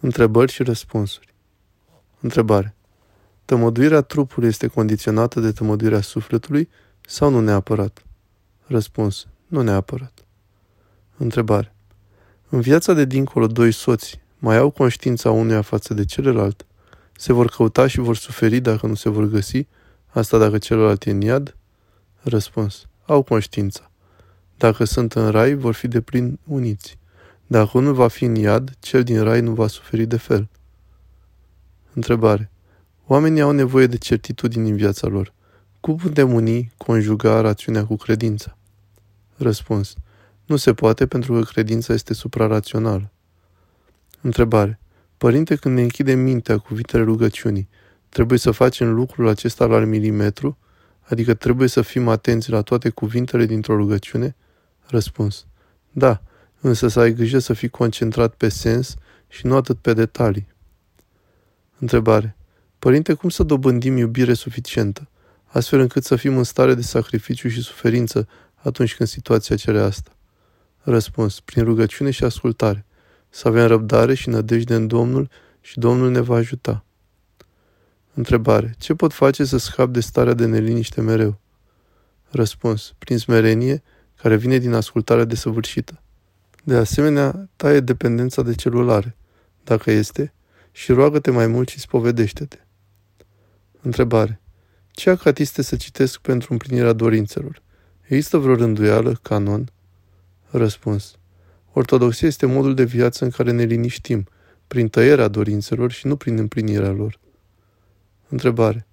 Întrebări și răspunsuri. Întrebare. Tămăduirea trupului este condiționată de tămăduirea sufletului sau nu neapărat? Răspuns. Nu neapărat. Întrebare. În viața de dincolo, doi soți mai au conștiința unuia față de celălalt? Se vor căuta și vor suferi dacă nu se vor găsi? Asta dacă celălalt e în iad? Răspuns. Au conștiința. Dacă sunt în rai, vor fi de plin uniți. Dacă unul va fi în iad, cel din rai nu va suferi de fel. Întrebare. Oamenii au nevoie de certitudini în viața lor. Cum putem uni, conjuga rațiunea cu credința? Răspuns. Nu se poate pentru că credința este suprarațională. Întrebare. Părinte, când ne închidem mintea cuvintele rugăciunii, trebuie să facem lucrul acesta la milimetru? Adică trebuie să fim atenți la toate cuvintele dintr-o rugăciune? Răspuns. Da, însă să ai grijă să fii concentrat pe sens și nu atât pe detalii. Întrebare. Părinte, cum să dobândim iubire suficientă, astfel încât să fim în stare de sacrificiu și suferință atunci când situația cere asta? Răspuns. Prin rugăciune și ascultare. Să avem răbdare și nădejde în Domnul și Domnul ne va ajuta. Întrebare. Ce pot face să scap de starea de neliniște mereu? Răspuns. Prin smerenie, care vine din ascultarea desăvârșită. De asemenea, taie dependența de celulare, dacă este, și roagă-te mai mult și spovedește-te. Întrebare. Ce acat este să citesc pentru împlinirea dorințelor? Există vreo rânduială, canon? Răspuns. Ortodoxia este modul de viață în care ne liniștim, prin tăierea dorințelor și nu prin împlinirea lor. Întrebare.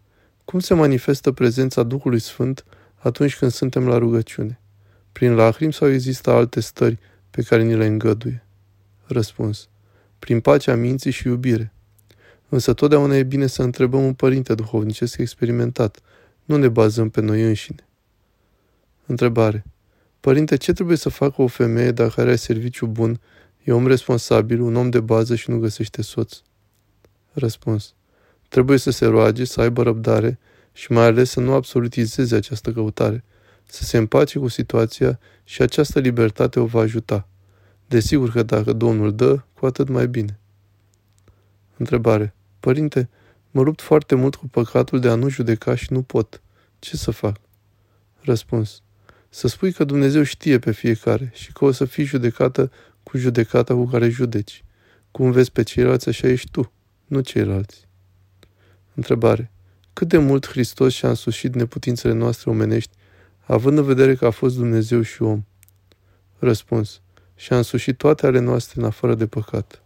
Cum se manifestă prezența Duhului Sfânt atunci când suntem la rugăciune? Prin lacrimi sau există alte stări pe care ni le îngăduie? Răspuns. Prin pacea minții și iubire. Însă totdeauna e bine să întrebăm un părinte duhovnicesc experimentat. Nu ne bazăm pe noi înșine. Întrebare. Părinte, ce trebuie să facă o femeie dacă are serviciu bun, e om responsabil, un om de bază și nu găsește soț? Răspuns. Trebuie să se roage, să aibă răbdare și mai ales să nu absolutizeze această căutare, să se împace cu situația și această libertate o va ajuta. Desigur că dacă Domnul dă, cu atât mai bine. Întrebare. Părinte, mă lupt foarte mult cu păcatul de a nu judeca și nu pot. Ce să fac? Răspuns. Să spui că Dumnezeu știe pe fiecare și că o să fii judecată cu judecata cu care judeci. Cum vezi pe ceilalți, așa ești tu, nu ceilalți. Întrebare. Cât de mult Hristos și-a însușit neputințele noastre omenești, având în vedere că a fost Dumnezeu și om? Răspuns. Și-a însușit toate ale noastre în afară de păcat.